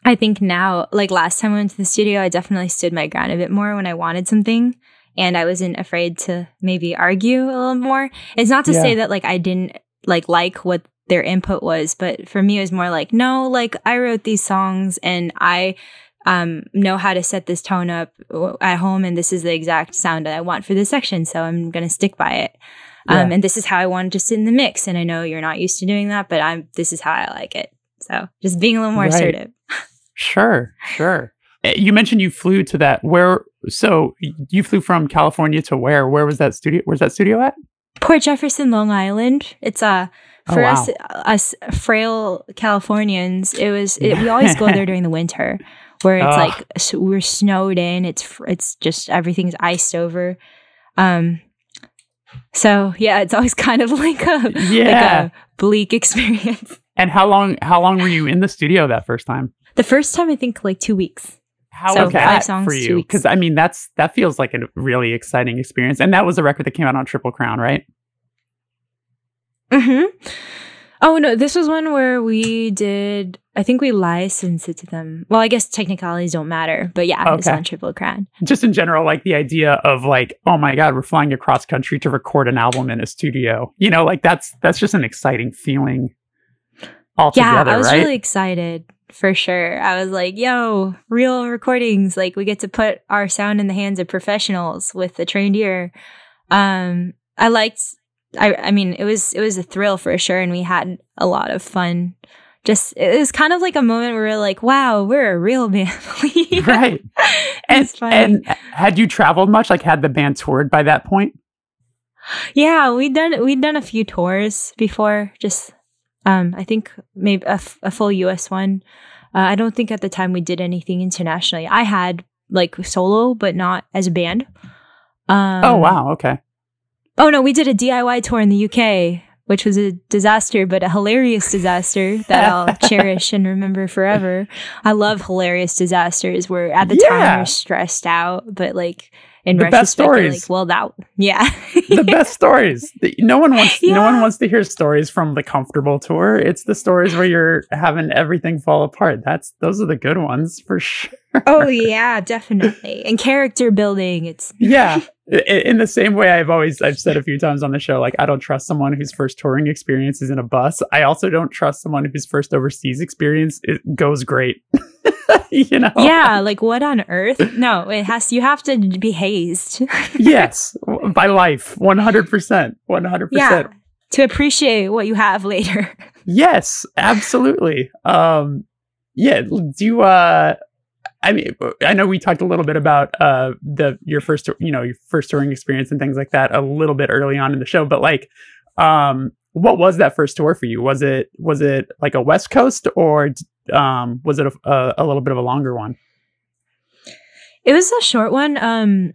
i think now like last time i went to the studio i definitely stood my ground a bit more when i wanted something and i wasn't afraid to maybe argue a little more. It's not to Yeah. say that like i didn't like like what their input was but for me it was more like no like i wrote these songs and i um, know how to set this tone up at home and this is the exact sound that i want for this section so i'm going to stick by it. Um, and this is how i want to sit in the mix and i know you're not used to doing that but i'm this is how i like it. So just being a little more Right. assertive [LAUGHS] sure sure. Uh, you mentioned you flew to that where so you flew from california to where? Where was that studio where's that studio at? Port jefferson long island. It's uh Oh, for wow. us us frail californians it was it, we always go there [LAUGHS] during the winter where it's Ugh. like s- we're snowed in it's it's just everything's iced over. Um so yeah it's always [LAUGHS] kind of like a yeah like a bleak [LAUGHS] experience. And how long how long were you in the studio that first time the first time i think like two weeks How So was five that songs, for you? Because I mean, that's that feels like a really exciting experience, and that was a record that came out on Triple Crown, right? hmm Oh no, this was one where we did. I think we licensed it to them. Well, I guess technicalities don't matter, but yeah, it's Okay. on Triple Crown. Just in general, like the idea of like, oh my god, we're flying across country to record an album in a studio. You know, like that's that's just an exciting feeling altogether, yeah, I was right? really excited for sure. I was like, "Yo, real recordings! Like we get to put our sound in the hands of professionals with a trained ear." Um, I liked. I I mean, it was it was a thrill for sure, and we had a lot of fun. Just it was kind of like a moment where we're like, "Wow, we're a real [LAUGHS] band." right. And, and had you traveled much? Like, had the band toured by that point? Yeah, we'd done we'd done a few tours before. Just um, I think maybe a, f- a full U.S. one. Uh, I don't think at the time we did anything internationally. I had like solo, but not as a band. Um, oh wow, okay. Oh no, we did a DIY tour in the UK, which was a disaster, but a hilarious disaster that I'll [LAUGHS] cherish and remember forever. I love hilarious disasters where at the time Yeah. you're stressed out, but like in The best stories. like, well, that [LAUGHS] yeah, the best stories. [LAUGHS] No one wants no one wants to hear stories from the comfortable tour. It's the stories where you're having everything fall apart. That's those are the good ones for [LAUGHS] sure. oh yeah, definitely, and character building. It's Yeah. In the same way I've always I've said a few times on the show, like I don't trust someone whose first touring experience is in a bus. I also don't trust someone whose first overseas experience it goes great. [LAUGHS] you know? yeah, like what on earth? No, it has. You have to be hazed. [LAUGHS] yes. By life. One hundred percent. One hundred yeah, percent. to appreciate what you have later. [LAUGHS] Yes, absolutely. Um, yeah. Do you, uh, I mean, I know we talked a little bit about uh the your first, you know, your first touring experience and things like that a little bit early on in the show, but like, um, what was that first tour for you? Was it was it like a West Coast or um was it a, a, a little bit of a longer one? It was a short one. Um,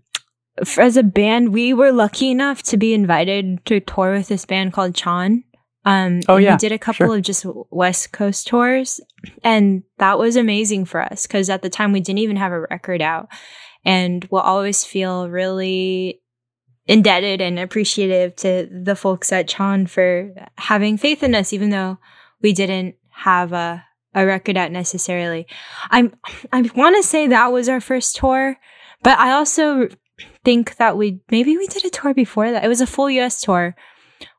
as a band, we were lucky enough to be invited to tour with this band called Chon. Um, Oh, yeah, we did a couple sure. of just West Coast tours, and that was amazing for us because at the time we didn't even have a record out, and we'll always feel really indebted and appreciative to the folks at Chon for having faith in us, even though we didn't have a a record out necessarily. I'm I want to say that was our first tour, but I also think that we maybe we did a tour before that. It was a full US tour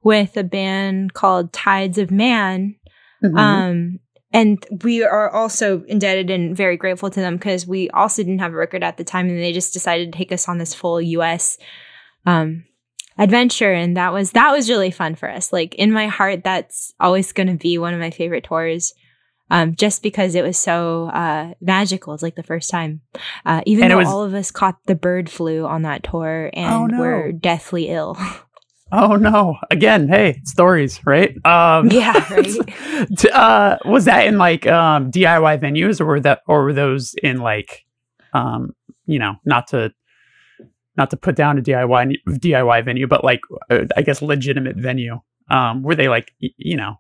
with a band called Tides of Man. Mhm. Um and we are also indebted and very grateful to them because we also didn't have a record at the time and they just decided to take us on this full US um adventure and that was that was really fun for us. Like in my heart that's always going to be one of my favorite tours. Um, just because it was so uh, magical. It's like the first time. Uh, even And though was- all of us caught the bird flu on that tour and Oh, no. were deathly ill. [LAUGHS] Oh no! Again, hey, stories, right? Um, Yeah, [LAUGHS] right. uh, was that in like um, DIY venues, or were that, or were those in like, um, you know, not to, not to put down a DIY DIY venue, but like, uh, I guess legitimate venue. Um, were they like, y- you know,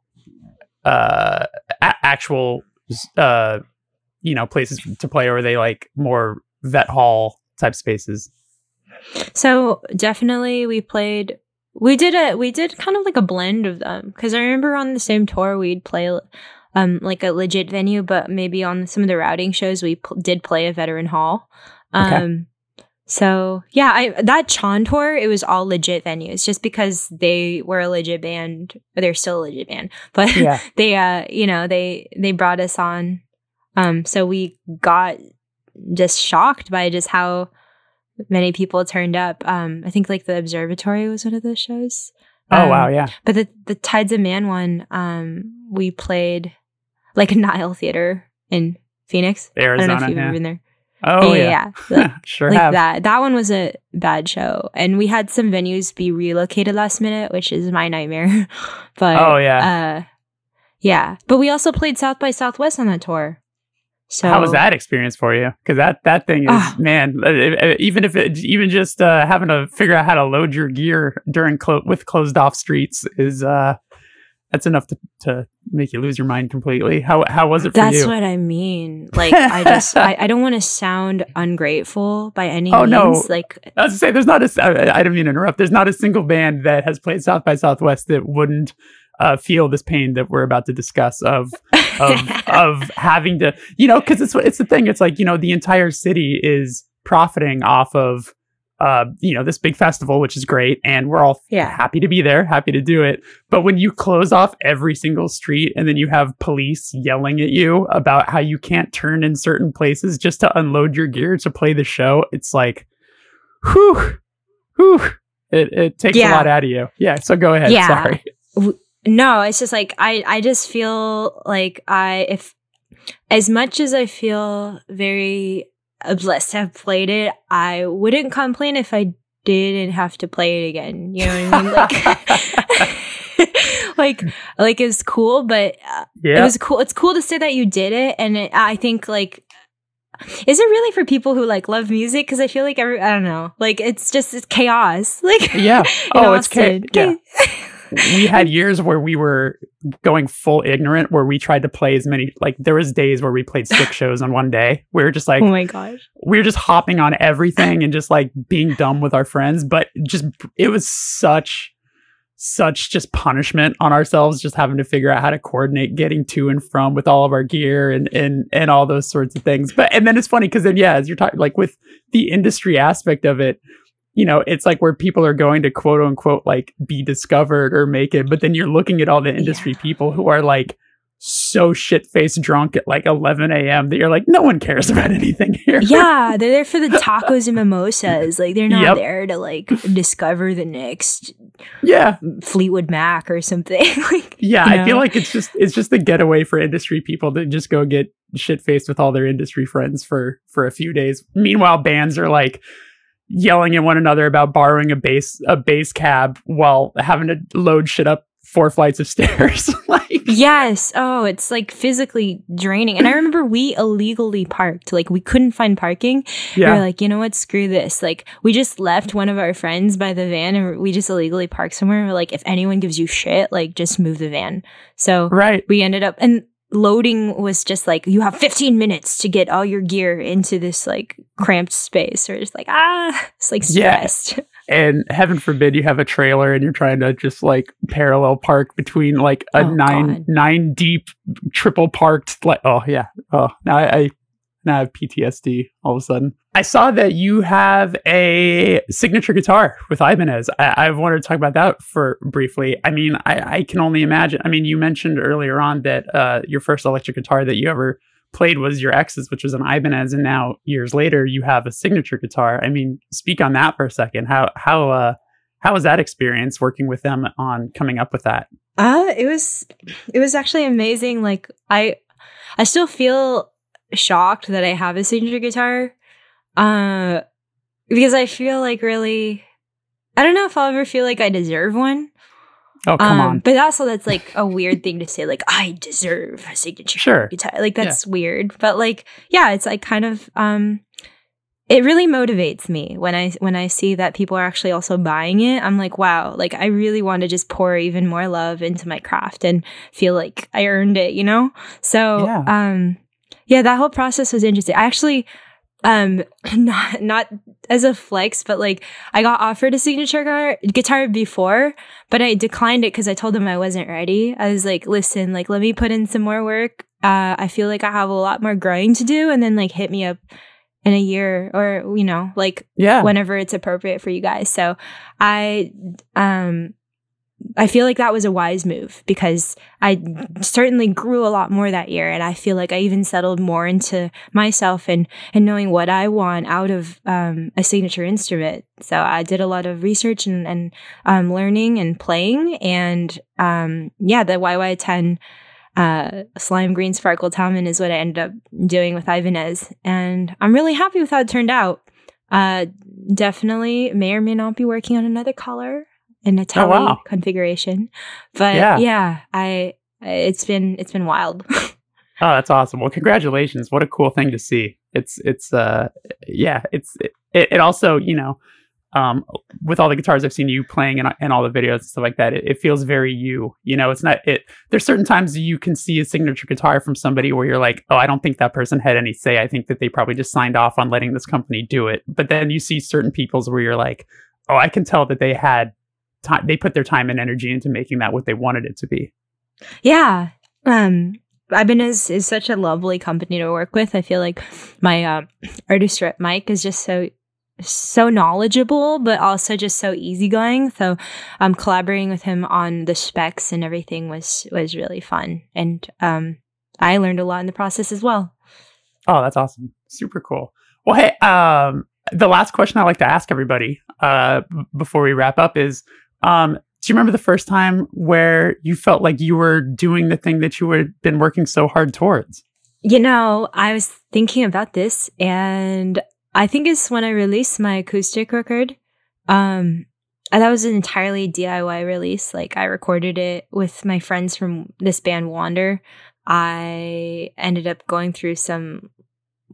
uh, a- actual, uh, you know, places to play, or are they like more vet hall type spaces? So definitely we played we did a we did kind of like a blend of them because I remember on the same tour we'd play um like a legit venue but maybe on some of the routing shows we pl- did play a veteran hall. Okay. Um so yeah, I that Chon tour it was all legit venues just because they were a legit band. They're still a legit band, [LAUGHS] but Yeah. [LAUGHS] they uh you know they they brought us on um so we got just shocked by just how many people turned up um i think like the observatory was one of those shows Oh Um, wow! Yeah. but the the tides of man one um we played like a [LAUGHS] nile theater in phoenix i Arizona. don't know if you've yeah. been there Oh yeah. yeah, [LAUGHS] Like, sure like have. that that one was a bad show and we had some venues be relocated last minute which is my nightmare [LAUGHS] but Oh yeah. uh yeah but we also played south by southwest on that tour so How was that experience for you? Because that that thing is Ah. man. uh, uh, Even if it, even just uh, having to figure out how to load your gear during clo- with closed off streets is uh that's enough to, to make you lose your mind completely. How how was it for That's you? what I mean. Like, I [LAUGHS] just, I, I don't want to sound ungrateful by any Oh, means. no. Like, I was to say there's not a. I, I didn't mean to interrupt. There's not a single band that has played South by Southwest that wouldn't uh, feel this pain that we're about to discuss of of [LAUGHS] of having to you know because it's what it's the thing it's like you know the entire city is profiting off of uh you know this big festival which is great and we're all Yeah. happy to be there happy to do it. But when you close off every single street and then you have police yelling at you about how you can't turn in certain places just to unload your gear to play the show it's like whew whew. It, it takes a lot out of you. Yeah so go ahead. Yeah. sorry. [LAUGHS] No, it's just like, I, I just feel like I, if, as much as I feel very blessed to have played it, I wouldn't complain if I didn't have to play it again. You know what I mean? Like, [LAUGHS] like, like it's cool, but uh, it was cool. It's cool to say that you did it, and it, I think like, is it really for people who like love music? Because I feel like every I don't know, like it's just it's chaos. [LAUGHS] Like yeah oh it's ca- Austin. yeah [LAUGHS] we had years where we were going full ignorant, where we tried to play as many. Like there was days where we played six [LAUGHS] shows on one day. We were just like, oh my gosh, we were just hopping on everything and just like being dumb with our friends. But just it was such such just punishment on ourselves just having to figure out how to coordinate getting to and from with all of our gear and and and all those sorts of things but and then it's funny because then yeah as you're talking like with the industry aspect of it you know it's like where people are going to quote unquote like be discovered or make it but then you're looking at all the industry yeah. people who are like so shit faced drunk at like 11 a.m. that you're like, no one cares about anything here. Yeah, [LAUGHS] they're there for the tacos and mimosas. Like they're not yep. there to like discover the next yeah Fleetwood Mac or something. [LAUGHS] like yeah, I know? feel like it's just it's just a getaway for industry people to just go get shit faced with all their industry friends for for a few days. Meanwhile, bands are like yelling at one another about borrowing a bass a bass cab while having to load shit up four flights of [LAUGHS] stairs. [LAUGHS] like Yes. Oh, it's like physically draining. And I remember we illegally parked. Like we couldn't find parking. Yeah. We were like, you know what? Screw this. Like we just left one of our friends by the van and we just illegally parked somewhere. We're like, if anyone gives you shit, like just move the van. So right. we ended up and loading was just like you have 15 minutes to get all your gear into this like cramped space or just like ah it's like stressed yeah. [LAUGHS] and heaven forbid you have a trailer and you're trying to just like parallel park between like a oh, nine God. nine deep triple parked like oh yeah oh now I, I now I have PTSD all of a sudden. I saw that you have a signature guitar with Ibanez. I, have wanted to talk about that for briefly. I mean, I, I, can only imagine. I mean, you mentioned earlier on that uh, your first electric guitar that you ever played was your ex's, which was an Ibanez, and now years later you have a signature guitar. I mean, speak on that for a second. How how uh, how was that experience working with them on coming up with that? Uh, it was it was actually amazing. Like I I still feel shocked that I have a signature guitar. Uh because I feel like really I don't know if I'll ever feel like I deserve one. Oh come um, on! But also, that's like a weird thing to say. Like, I deserve a signature sure. guitar. Like that's yeah. weird. But like, yeah, it's like kind of. um It really motivates me when I when I see that people are actually also buying it. I'm like, wow! Like I really want to just pour even more love into my craft and feel like I earned it. You know. So, yeah. um, yeah, that whole process was interesting. I actually um [LAUGHS] not not as a flex but like i got offered a signature guitar, guitar before but i declined it because i told them i wasn't ready. I was like listen like let me put in some more work. Uh i feel like i have a lot more growing to do and then like hit me up in a year or you know like yeah. whenever it's appropriate for you guys. So i um I feel like that was a wise move because I certainly grew a lot more that year. And I feel like I even settled more into myself and, and knowing what I want out of um, a signature instrument. So I did a lot of research and, and um, learning and playing. And um, yeah, the YY10 uh, Slime Green Sparkle Talman is what I ended up doing with Ibanez. And I'm really happy with how it turned out. Uh, definitely may or may not be working on another color in a tele oh, wow. configuration. But yeah. yeah, I it's been it's been wild. [LAUGHS] oh, that's awesome. Well, congratulations. What a cool thing to see. It's it's uh yeah, it's it, it also, you know, um, with all the guitars I've seen you playing and, and all the videos and stuff like that, it, it, feels very you. You know, it's not it. There's certain times you can see a signature guitar from somebody where you're like, oh, I don't think that person had any say. I think that they probably just signed off on letting this company do it. But then you see certain people's where you're like, oh, I can tell that they had time they put their time and energy into making that what they wanted it to be. Yeah. Um Ibanez is such a lovely company to work with. I feel like my uh, artist rep Mike is just so so knowledgeable, but also just so easygoing. So, um, collaborating with him on the specs and everything was was really fun, and um, I learned a lot in the process as well. Oh, that's awesome! Super cool. Well, hey, um, the last question I like to ask everybody uh, before we wrap up is um, do you remember the first time where you felt like you were doing the thing that you had been working so hard towards? You know, I was thinking about this, and I think it's when I released my acoustic record. Um, that was an entirely DIY release. Like I recorded it with my friends from this band Wander. I ended up going through some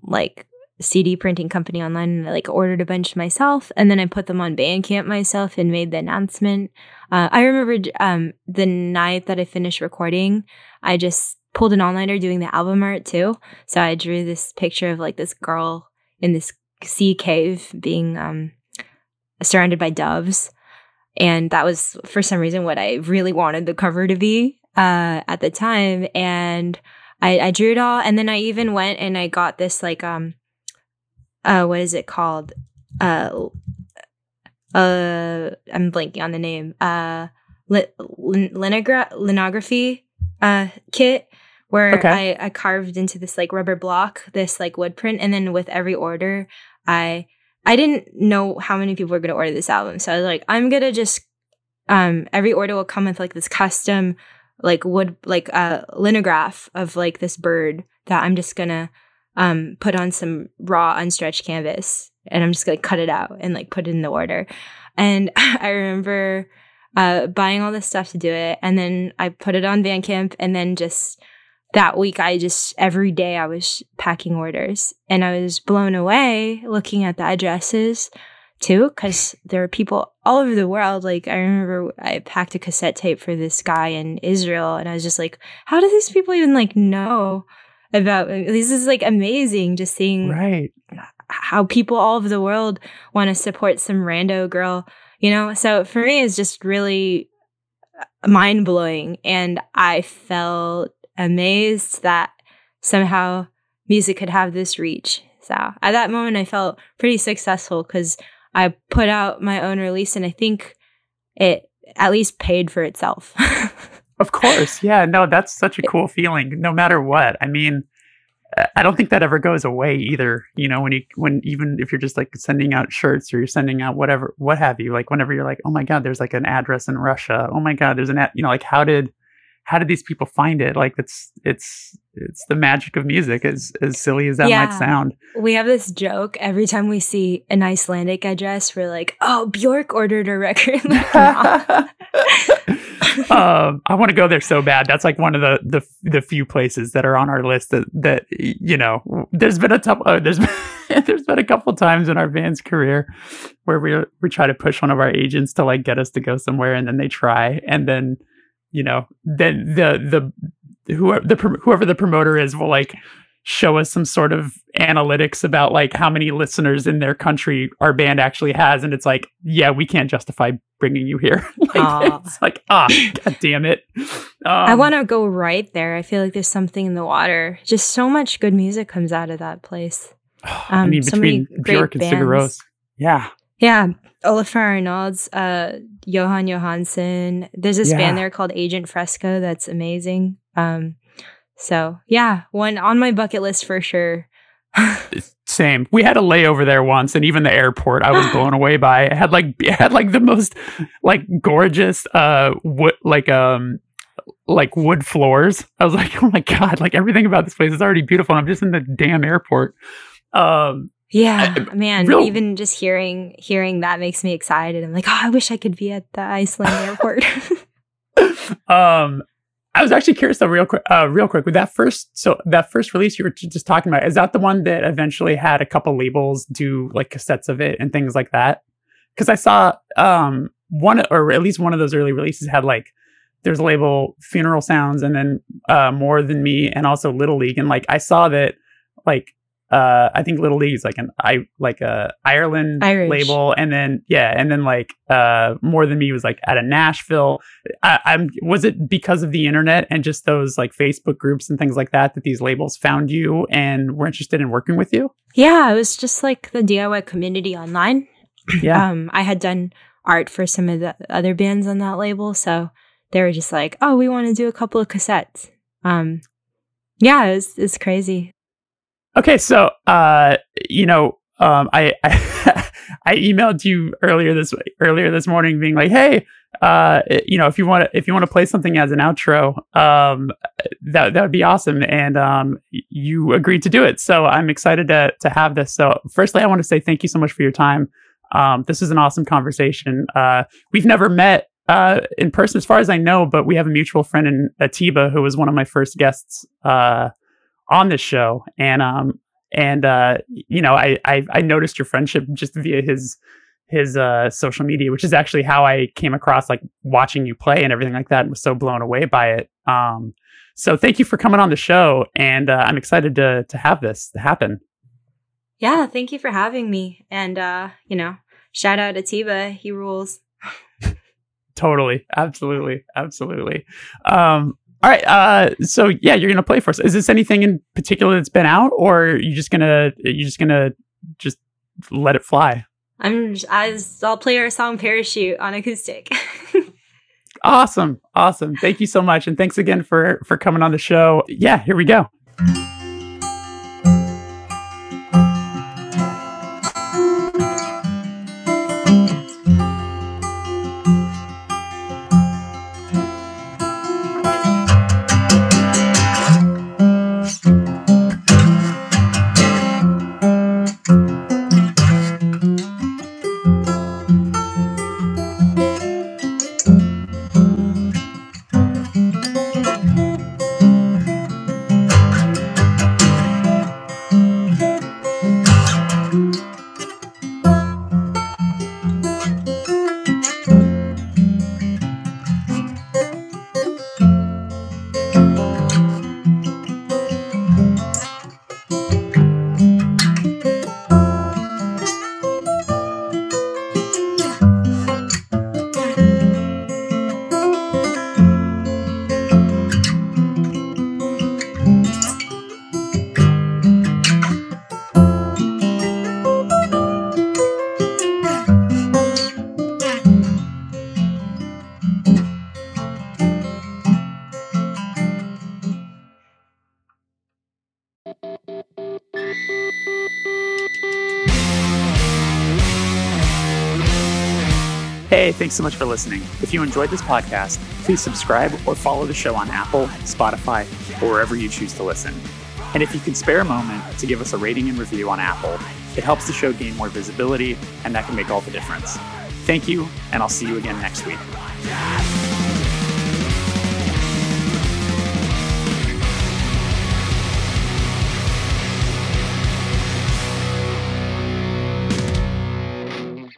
like CD printing company online and I like ordered a bunch myself and then I put them on Bandcamp myself and made the announcement. Uh, I remember um, the night that I finished recording, I just pulled an all-nighter doing the album art too. So I drew this picture of like this girl in this sea cave being um, surrounded by doves. And that was for some reason what I really wanted the cover to be uh, at the time. And I, I drew it all. And then I even went and I got this like um uh what is it called? Uh uh I'm blanking on the name. Uh li- linogra- linography uh kit where okay. I, I carved into this like rubber block this like wood print and then with every order I I didn't know how many people were going to order this album. So I was like, I'm going to just, um, every order will come with like this custom, like wood, like, uh, linograph of like this bird that I'm just going to, um, put on some raw unstretched canvas and I'm just to cut it out and like put it in the order. And [LAUGHS] I remember, uh, buying all this stuff to do it. And then I put it on Bandcamp and then just, that week I just every day I was packing orders and I was blown away looking at the addresses too because there are people all over the world like I remember I packed a cassette tape for this guy in Israel and I was just like how do these people even like know about this is like amazing just seeing right how people all over the world want to support some rando girl you know so for me it's just really uh, mind blowing and I felt amazed that somehow music could have this reach. So at that moment, I felt pretty successful because I put out my own release and I think it at least paid for itself. [LAUGHS] of course. Yeah. No, that's such a cool feeling no matter what. I mean, I don't think that ever goes away either. You know, when you, when even if you're just like sending out shirts or you're sending out whatever, what have you, like whenever you're like, oh my God, there's like an address in Russia. Oh my God, there's an, ad, you know, like how did, how did these people find it? Like it's it's it's the magic of music, as as silly as that yeah. might sound. We have this joke every time we see an Icelandic address. We're like, "Oh, Bjork ordered a record." [LAUGHS] [LAUGHS] [LAUGHS] um, I want to go there so bad. That's like one of the, the the few places that are on our list that that you know. There's been a couple. Uh, there's [LAUGHS] been, there's been a couple times in our band's career where we we try to push one of our agents to like get us to go somewhere, and then they try, and then you know, then the the whoever the whoever the promoter is will like show us some sort of analytics about like how many listeners in their country our band actually has and it's like yeah we can't justify bringing you here. [LAUGHS] Like, it's like ah god damn it. Um, i want to go right there. I feel like there's something in the water. Just so much good music comes out of that place. Um, [SIGHS] i mean um, between so bjork and sigur Rós yeah. Yeah Olafur Arnalds, uh, Jóhann Jóhannsson. There's this yeah. band there called Agent Fresco that's amazing. Um, so yeah, one on my bucket list for sure. [LAUGHS] Same. We had a layover there once, and even the airport I was [GASPS] blown away by. It had like it had like the most like gorgeous uh wood like um like wood floors. I was like, [LAUGHS] oh my god, like everything about this place is already beautiful. I'm just in the damn airport. Um, yeah, I, man. Real, even just hearing hearing that makes me excited. I'm like, oh, I wish I could be at the Iceland airport. [LAUGHS] um, I was actually curious though, real quick, uh, real quick, with that first, so that first release you were just talking about, is that the one that eventually had a couple labels do like cassettes of it and things like that? Because I saw um one, or at least one of those early releases had like there's a label Funeral Sounds and then uh, More Than Me and also Little League, and like I saw that like uh I think Little League is like an I like a Ireland Irish. label, and then yeah, and then like uh More Than Me was like at a Nashville. I, I'm was it because of the internet and just those like Facebook groups and things like that that these labels found you and were interested in working with you? Yeah, it was just like the DIY community online. [CLEARS THROAT] Yeah, um, I had done art for some of the other bands on that label, so they were just like, "Oh, we want to do a couple of cassettes." Um, yeah, it's it's crazy. Okay, so uh, you know, um, I, I [LAUGHS] I emailed you earlier this earlier this morning, being like, "Hey, uh, you know, if you want to if you want to play something as an outro, um, that that would be awesome." And um, you agreed to do it, so I'm excited to to have this. So, firstly, I want to say thank you so much for your time. Um, this is an awesome conversation. Uh, we've never met uh, in person, as far as I know, but we have a mutual friend in Atiba who was one of my first guests uh, on this show, and um, and uh, you know, I, I I noticed your friendship just via his his uh, social media, which is actually how I came across like watching you play and everything like that, and was so blown away by it. Um, so thank you for coming on the show, and uh, I'm excited to to have this happen. Yeah, thank you for having me, and uh, you know, shout out to Tiba, he rules. [LAUGHS] totally, absolutely, absolutely. Um, all right. Uh, so yeah, you're gonna play for us. Is this anything in particular that's been out, or are you just gonna you just gonna just let it fly? I'm I'll play our song "Parachute" on acoustic. [LAUGHS] awesome, awesome. Thank you so much, and thanks again for for coming on the show. Yeah, here we go. Thanks so much for listening. If you enjoyed this podcast, please subscribe or follow the show on Apple, Spotify, or wherever you choose to listen. And if you can spare a moment to give us a rating and review on Apple, it helps the show gain more visibility, and that can make all the difference. Thank you, and I'll see you again next week.